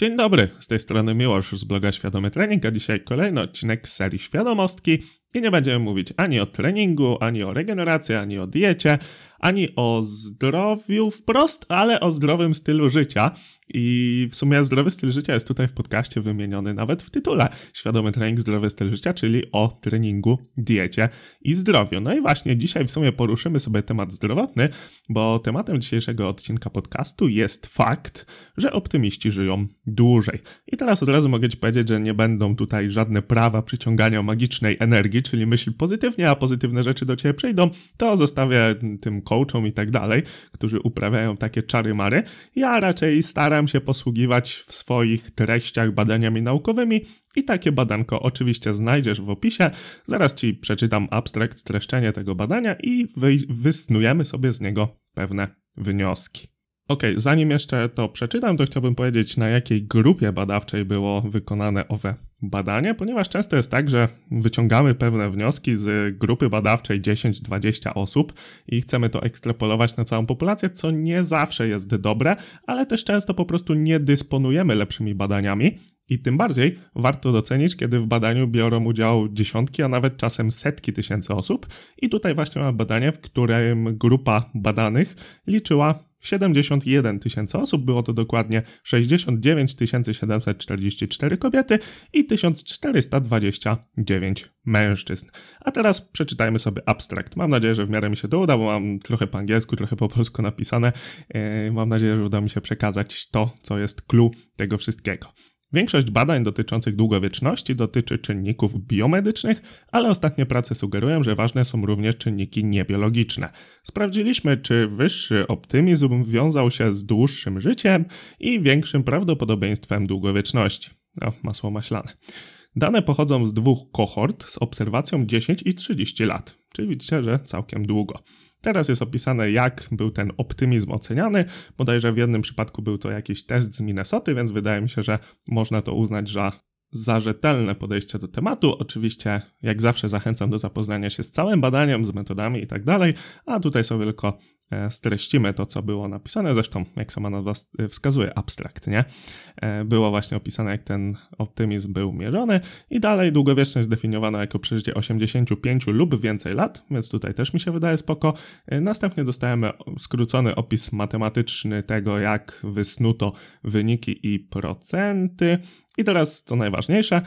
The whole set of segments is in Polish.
Dzień dobry, z tej strony Miłosz z bloga Świadomy Trening, a dzisiaj kolejny odcinek z serii Świadomostki i nie będziemy mówić ani o treningu, ani o regeneracji, ani o diecie, ani o zdrowiu wprost, ale o zdrowym stylu życia. I w sumie zdrowy styl życia jest tutaj w podcaście wymieniony nawet w tytule Świadomy trening, zdrowy styl życia, czyli o treningu, diecie i zdrowiu. No i właśnie dzisiaj w sumie poruszymy sobie temat zdrowotny, bo tematem dzisiejszego odcinka podcastu jest fakt, że optymiści żyją dłużej. I teraz od razu mogę Ci powiedzieć, że nie będą tutaj żadne prawa przyciągania magicznej energii, czyli myśl pozytywnie, a pozytywne rzeczy do Ciebie przyjdą, to zostawię tym coachom i tak dalej, którzy uprawiają takie czary-mary. Ja raczej staram się posługiwać w swoich treściach badaniami naukowymi i takie badanko oczywiście znajdziesz w opisie. Zaraz Ci przeczytam abstrakt, streszczenie tego badania i wysnujemy sobie z niego pewne wnioski. Ok, zanim jeszcze to przeczytam, to chciałbym powiedzieć, na jakiej grupie badawczej było wykonane owe badanie, ponieważ często jest tak, że wyciągamy pewne wnioski z grupy badawczej 10-20 osób i chcemy to ekstrapolować na całą populację, co nie zawsze jest dobre, ale też często po prostu nie dysponujemy lepszymi badaniami. I tym bardziej warto docenić, kiedy w badaniu biorą udział dziesiątki, a nawet czasem setki tysięcy osób. I tutaj właśnie mamy badanie, w którym grupa badanych liczyła 71 tysięcy osób, było to dokładnie 69 744 kobiety i 1429 mężczyzn. A teraz przeczytajmy sobie abstrakt. Mam nadzieję, że w miarę mi się to uda, bo mam trochę po angielsku, trochę po polsku napisane. E, mam nadzieję, że uda mi się przekazać to, co jest clue tego wszystkiego. Większość badań dotyczących długowieczności dotyczy czynników biomedycznych, ale ostatnie prace sugerują, że ważne są również czynniki niebiologiczne. Sprawdziliśmy, czy wyższy optymizm wiązał się z dłuższym życiem i większym prawdopodobieństwem długowieczności. O, masło maślane. Dane pochodzą z dwóch kohort z obserwacją 10 i 30 lat, czyli widzicie, że całkiem długo. Teraz jest opisane, jak był ten optymizm oceniany. Bodajże w jednym przypadku był to jakiś test z Minnesoty, więc wydaje mi się, że można to uznać za za rzetelne podejście do tematu. Oczywiście, jak zawsze, zachęcam do zapoznania się z całym badaniem, z metodami i tak dalej, a tutaj sobie tylko E, streścimy to, co było napisane. Zresztą, jak sama nazwa wskazuje, abstrakt, nie? E, było właśnie opisane, jak ten optymizm był mierzony i dalej długowieczność zdefiniowana jako przeżycie 85 lub więcej lat, więc tutaj też mi się wydaje spoko. E, następnie dostajemy skrócony opis matematyczny tego, jak wysnuto wyniki i procenty. I teraz to najważniejsze.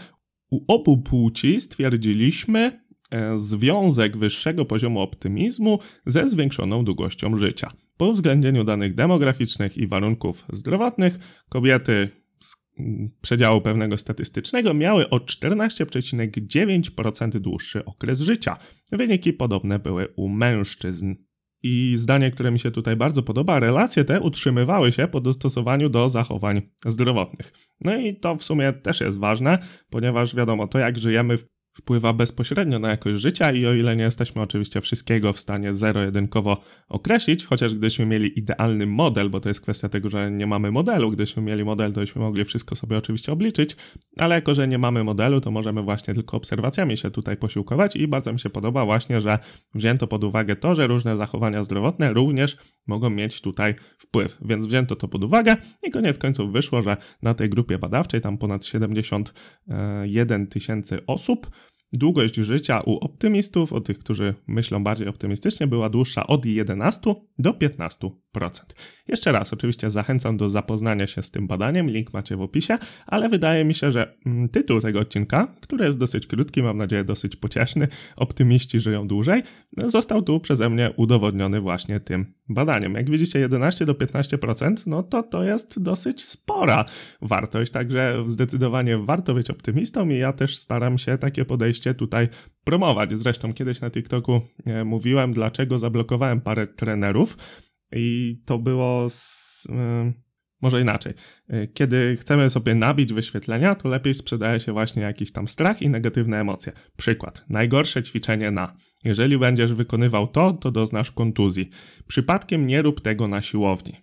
U obu płci stwierdziliśmy, E, związek wyższego poziomu optymizmu ze zwiększoną długością życia. Po uwzględnieniu danych demograficznych i warunków zdrowotnych, kobiety z przedziału pewnego statystycznego miały o 14,9% dłuższy okres życia. Wyniki podobne były u mężczyzn. I zdanie, które mi się tutaj bardzo podoba, relacje te utrzymywały się po dostosowaniu do zachowań zdrowotnych. No i to w sumie też jest ważne, ponieważ wiadomo, to jak żyjemy wpływa bezpośrednio na jakość życia i o ile nie jesteśmy oczywiście wszystkiego w stanie zero-jedynkowo określić, chociaż gdybyśmy mieli idealny model, bo to jest kwestia tego, że nie mamy modelu, gdybyśmy mieli model, to byśmy mogli wszystko sobie oczywiście obliczyć, ale jako, że nie mamy modelu, to możemy właśnie tylko obserwacjami się tutaj posiłkować i bardzo mi się podoba właśnie, że wzięto pod uwagę to, że różne zachowania zdrowotne również mogą mieć tutaj wpływ, więc wzięto to pod uwagę i koniec końców wyszło, że na tej grupie badawczej, tam ponad 71 tysięcy osób, Długość życia u optymistów, u tych, którzy myślą bardziej optymistycznie, była dłuższa od 11 do 15%. Jeszcze raz, oczywiście zachęcam do zapoznania się z tym badaniem, link macie w opisie, ale wydaje mi się, że mm, tytuł tego odcinka, który jest dosyć krótki, mam nadzieję dosyć pocieszny, optymiści żyją dłużej, został tu przeze mnie udowodniony właśnie tym badaniem. Jak widzicie 11 do 15%, no to to jest dosyć spora wartość, także zdecydowanie warto być optymistą i ja też staram się takie podejście tutaj promować. Zresztą kiedyś na TikToku e, mówiłem, dlaczego zablokowałem parę trenerów, i to było z, yy, może inaczej. Yy, kiedy chcemy sobie nabić wyświetlenia, to lepiej sprzedaje się właśnie jakiś tam strach i negatywne emocje. Przykład. Najgorsze ćwiczenie na. Jeżeli będziesz wykonywał to, to doznasz kontuzji. Przypadkiem nie rób tego na siłowni.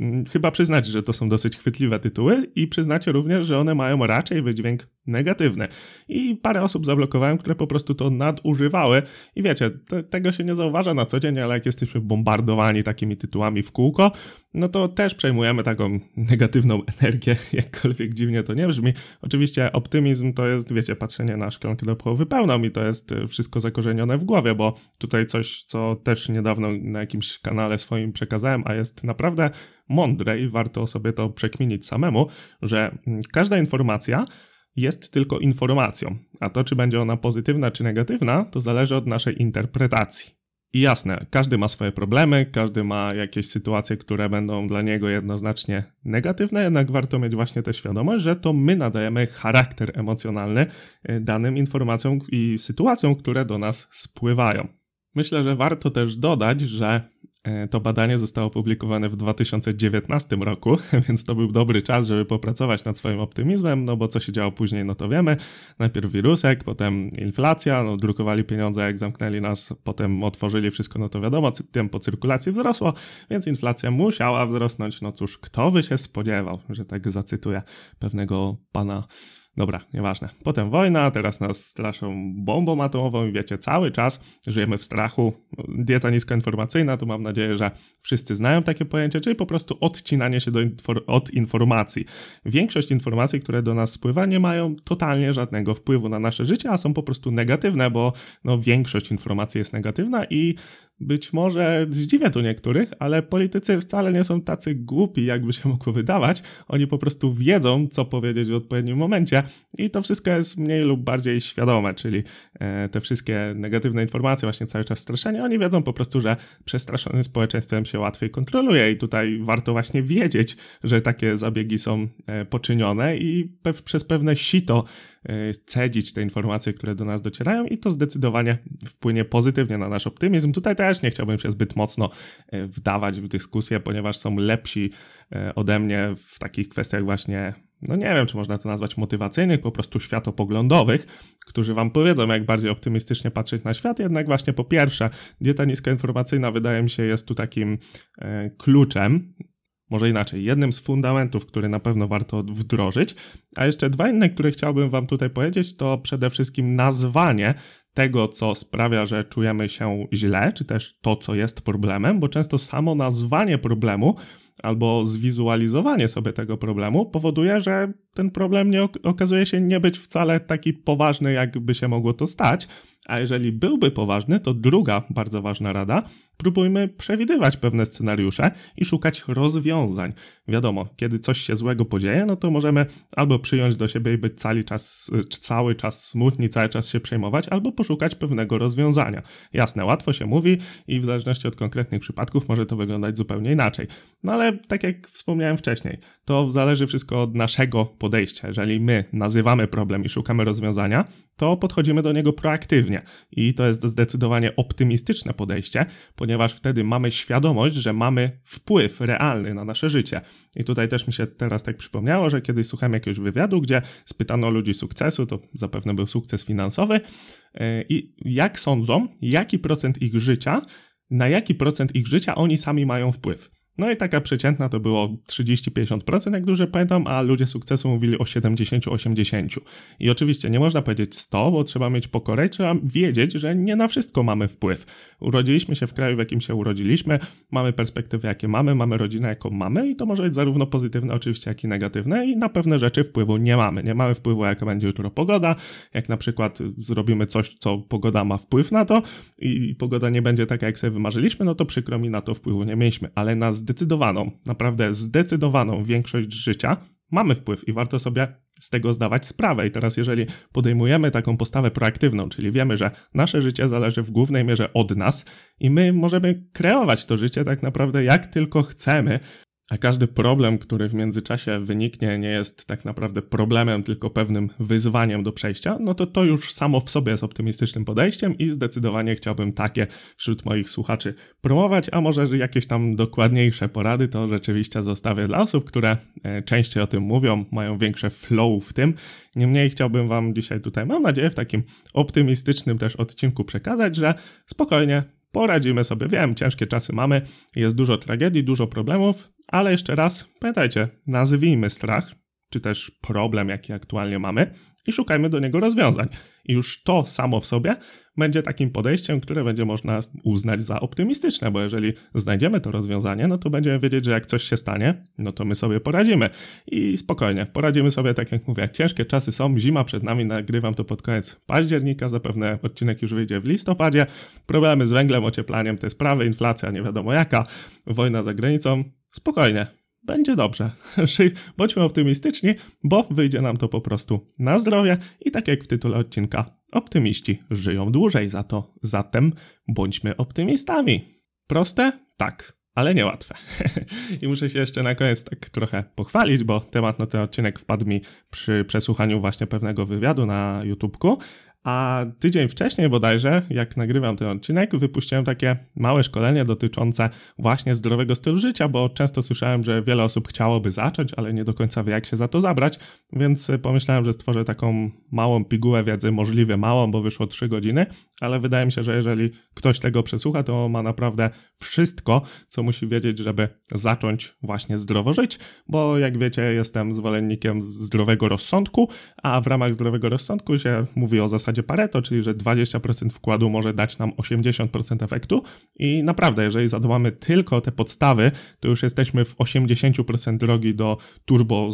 Mm, chyba przyznacie, że to są dosyć chwytliwe tytuły i przyznacie również, że one mają raczej wydźwięk negatywny. I parę osób zablokowałem, które po prostu to nadużywały. I wiecie, to, tego się nie zauważa na co dzień, ale jak jesteśmy bombardowani takimi tytułami w kółko, no to też przejmujemy taką negatywną energię, jakkolwiek dziwnie to nie brzmi. Oczywiście optymizm to jest, wiecie, patrzenie na szklankę do połowy pełną i to jest e, wszystko zakorzenione w głowie, bo tutaj coś, co też niedawno na jakimś kanale swoim przekazałem, a jest naprawdę mądre i warto sobie to przekminić samemu, że mm, każda informacja jest tylko informacją, a to, czy będzie ona pozytywna czy negatywna, to zależy od naszej interpretacji. I jasne, każdy ma swoje problemy, każdy ma jakieś sytuacje, które będą dla niego jednoznacznie negatywne, jednak warto mieć właśnie tę świadomość, że to my nadajemy charakter emocjonalny y, danym informacjom i sytuacjom, które do nas spływają. Myślę, że warto też dodać, że to badanie zostało opublikowane w 2019 roku, więc to był dobry czas, żeby popracować nad swoim optymizmem, no bo co się działo później, no to wiemy. Najpierw wirusek, potem inflacja, no drukowali pieniądze, jak zamknęli nas, potem otworzyli wszystko, no to wiadomo, tempo cyrkulacji wzrosło, więc inflacja musiała wzrosnąć. No cóż, kto by się spodziewał, że tak zacytuję pewnego pana Dobra, nieważne. Potem wojna, teraz nas straszą bombą atomową i wiecie, cały czas żyjemy w strachu. Dieta niskoinformacyjna, tu mam nadzieję, że wszyscy znają takie pojęcie, czyli po prostu odcinanie się do od informacji. Większość informacji, które do nas spływa, nie mają totalnie żadnego wpływu na nasze życie, a są po prostu negatywne, bo no, większość informacji jest negatywna i być może zdziwię tu niektórych, ale politycy wcale nie są tacy głupi, jakby się mogło wydawać. Oni po prostu wiedzą, co powiedzieć w odpowiednim momencie i to wszystko jest mniej lub bardziej świadome, czyli e, te wszystkie negatywne informacje, właśnie cały czas straszenie, oni wiedzą po prostu, że przestraszonym społeczeństwem się łatwiej kontroluje i tutaj warto właśnie wiedzieć, że takie zabiegi są e, poczynione i przez pewne sito cedzić te informacje, które do nas docierają i to zdecydowanie wpłynie pozytywnie na nasz optymizm. Tutaj też nie chciałbym się zbyt mocno e, wdawać w dyskusję, ponieważ są lepsi e, ode mnie w takich kwestiach właśnie no nie wiem, czy można to nazwać motywacyjnych, po prostu światopoglądowych, którzy wam powiedzą, jak bardziej optymistycznie patrzeć na świat. Jednak właśnie po pierwsze, dieta niskoinformacyjna wydaje mi się jest tu takim kluczem może inaczej, jednym z fundamentów, który na pewno warto wdrożyć. A jeszcze dwa inne, które chciałbym Wam tutaj powiedzieć, to przede wszystkim nazwanie tego, co sprawia, że czujemy się źle, czy też to, co jest problemem, bo często samo nazwanie problemu albo zwizualizowanie sobie tego problemu powoduje, że ten problem nie okazuje się nie być wcale taki poważny, jakby się mogło to stać. A jeżeli byłby poważny, to druga bardzo ważna rada: próbujmy przewidywać pewne scenariusze i szukać rozwiązań. Wiadomo, kiedy coś się złego podzieje, no to możemy albo przyjąć do siebie i być cały czas, cały czas smutni, cały czas się przejmować, albo poszukać pewnego rozwiązania. Jasne, łatwo się mówi i w zależności od konkretnych przypadków może to wyglądać zupełnie inaczej. No ale tak jak wspomniałem wcześniej, to zależy wszystko od naszego podejścia. Jeżeli my nazywamy problem i szukamy rozwiązania, to podchodzimy do niego proaktywnie. I to jest zdecydowanie optymistyczne podejście, ponieważ wtedy mamy świadomość, że mamy wpływ realny na nasze życie. I tutaj też mi się teraz tak przypomniało, że kiedyś słuchałem jakiegoś wywiadu, gdzie spytano ludzi sukcesu, to zapewne był sukces finansowy, e, i jak sądzą, jaki procent ich życia, na jaki procent ich życia oni sami mają wpływ. No i taka przeciętna to było 30-50%, jak dobrze pamiętam, a ludzie sukcesu mówili o 70-80%. I oczywiście nie można powiedzieć 100, bo trzeba mieć pokorę trzeba wiedzieć, że nie na wszystko mamy wpływ. Urodziliśmy się w kraju, w jakim się urodziliśmy, mamy perspektywy, jakie mamy, mamy rodzinę, jaką mamy i to może być zarówno pozytywne oczywiście, jak i negatywne i na pewne rzeczy wpływu nie mamy. Nie mamy wpływu, jaka będzie jutro pogoda, jak na przykład zrobimy coś, co pogoda ma wpływ na to i pogoda nie będzie taka, jak sobie wymarzyliśmy, no to przykro mi, na to wpływu nie mieliśmy, ale na zdecydowaną, naprawdę zdecydowaną większość życia mamy wpływ i warto sobie z tego zdawać sprawę. I teraz, jeżeli podejmujemy taką postawę proaktywną, czyli wiemy, że nasze życie zależy w głównej mierze od nas i my możemy kreować to życie tak naprawdę jak tylko chcemy, a każdy problem, który w międzyczasie wyniknie, nie jest tak naprawdę problemem, tylko pewnym wyzwaniem do przejścia, no to to już samo w sobie jest optymistycznym podejściem i zdecydowanie chciałbym takie wśród moich słuchaczy promować, a może jakieś tam dokładniejsze porady to rzeczywiście zostawię dla osób, które e, częściej o tym mówią, mają większe flow w tym. Niemniej chciałbym Wam dzisiaj tutaj, mam nadzieję, w takim optymistycznym też odcinku przekazać, że spokojnie poradzimy sobie. Wiem, ciężkie czasy mamy, jest dużo tragedii, dużo problemów, ale jeszcze raz, pamiętajcie, nazwijmy strach, czy też problem, jaki aktualnie mamy, i szukajmy do niego rozwiązań. I już to samo w sobie będzie takim podejściem, które będzie można uznać za optymistyczne, bo jeżeli znajdziemy to rozwiązanie, no to będziemy wiedzieć, że jak coś się stanie, no to my sobie poradzimy. I spokojnie, poradzimy sobie, tak jak mówię, ciężkie czasy są, zima przed nami, nagrywam to pod koniec października, zapewne odcinek już wyjdzie w listopadzie. Problemy z węglem, ocieplaniem, te sprawy, inflacja nie wiadomo jaka, wojna za granicą, spokojnie, będzie dobrze. Bądźmy optymistyczni, bo wyjdzie nam to po prostu na zdrowie i tak jak w tytule odcinka, optymiści żyją dłużej za to. Zatem bądźmy optymistami. Proste? Tak, ale niełatwe. I muszę się jeszcze na koniec tak trochę pochwalić, bo temat na ten odcinek wpadł mi przy przesłuchaniu właśnie pewnego wywiadu na YouTubeku, a tydzień wcześniej bodajże, jak nagrywam ten odcinek, wypuściłem takie małe szkolenie dotyczące właśnie zdrowego stylu życia, bo często słyszałem, że wiele osób chciałoby zacząć, ale nie do końca wie, jak się za to zabrać, więc pomyślałem, że stworzę taką małą pigułę wiedzy, możliwie małą, bo wyszło 3 godziny, ale wydaje mi się, że jeżeli ktoś tego przesłucha, to ma naprawdę wszystko, co musi wiedzieć, żeby zacząć właśnie zdrowo żyć, bo jak wiecie, jestem zwolennikiem zdrowego rozsądku, a w ramach zdrowego rozsądku się mówi o zasadzie Pareto, czyli że 20% wkładu może dać nam 80% efektu. I naprawdę, jeżeli zadbamy tylko te podstawy, to już jesteśmy w 80% drogi do turbo,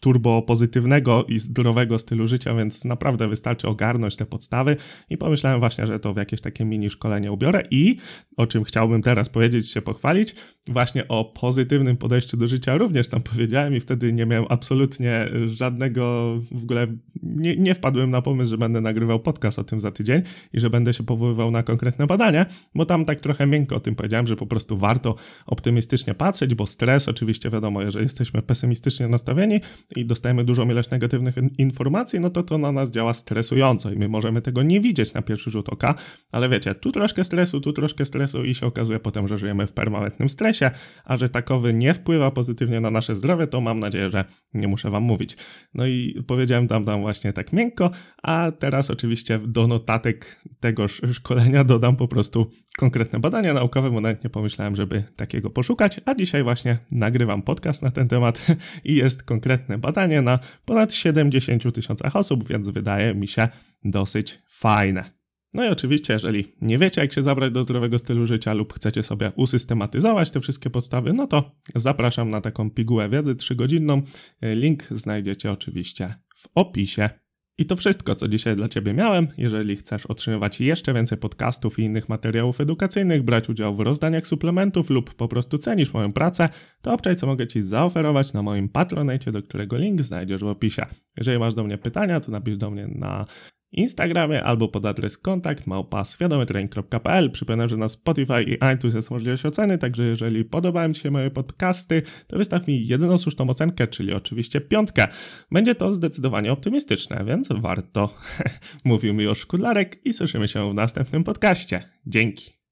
turbo pozytywnego i zdrowego stylu życia, więc naprawdę wystarczy ogarnąć te podstawy. I pomyślałem właśnie, że to w jakieś takie mini szkolenie ubiorę. I o czym chciałbym teraz powiedzieć, się pochwalić, właśnie o pozytywnym podejściu do życia również tam powiedziałem i wtedy nie miałem absolutnie żadnego, w ogóle nie, nie wpadłem na pomysł, że będę nagrywał podcast o tym za tydzień i że będę się powoływał na konkretne badania, bo tam tak trochę miękko o tym powiedziałem, że po prostu warto optymistycznie patrzeć, bo stres oczywiście wiadomo, jeżeli jesteśmy pesymistycznie nastawieni i dostajemy dużą ilość negatywnych informacji, no to to na nas działa stresująco i my możemy tego nie widzieć na pierwszy rzut oka, ale wiecie, tu troszkę stresu, tu troszkę stresu i się okazuje potem, że żyjemy w permanentnym stresie, a że takowy nie wpływa pozytywnie na nasze zdrowie, to mam nadzieję, że nie muszę wam mówić. No i powiedziałem tam, tam właśnie tak miękko, a teraz oczywiście do notatek tegoż szkolenia dodam po prostu konkretne badania naukowe, bo nawet nie pomyślałem, żeby takiego poszukać, a dzisiaj właśnie nagrywam podcast na ten temat i jest konkretne badanie na ponad 70 tysiącach osób, więc wydaje mi się dosyć fajne. No i oczywiście, jeżeli nie wiecie, jak się zabrać do zdrowego stylu życia lub chcecie sobie usystematyzować te wszystkie podstawy, no to zapraszam na taką pigułę wiedzy trzygodzinną. Link znajdziecie oczywiście w opisie. I to wszystko, co dzisiaj dla Ciebie miałem. Jeżeli chcesz otrzymywać jeszcze więcej podcastów i innych materiałów edukacyjnych, brać udział w rozdaniach suplementów lub po prostu cenisz moją pracę, to obczaj, co mogę Ci zaoferować na moim Patronite, do którego link znajdziesz w opisie. Jeżeli masz do mnie pytania, to napisz do mnie na Instagramie albo pod adres kontakt małpa świadomytrain.pl. Przypomnę, że na Spotify i iTunes jest możliwość oceny, także jeżeli podobają Ci się moje podcasty, to wystaw mi jedyną słuszną ocenkę, czyli oczywiście piątkę. Będzie to zdecydowanie optymistyczne, więc warto. Mówił mi już Kudlarek i słyszymy się w następnym podcaście. Dzięki.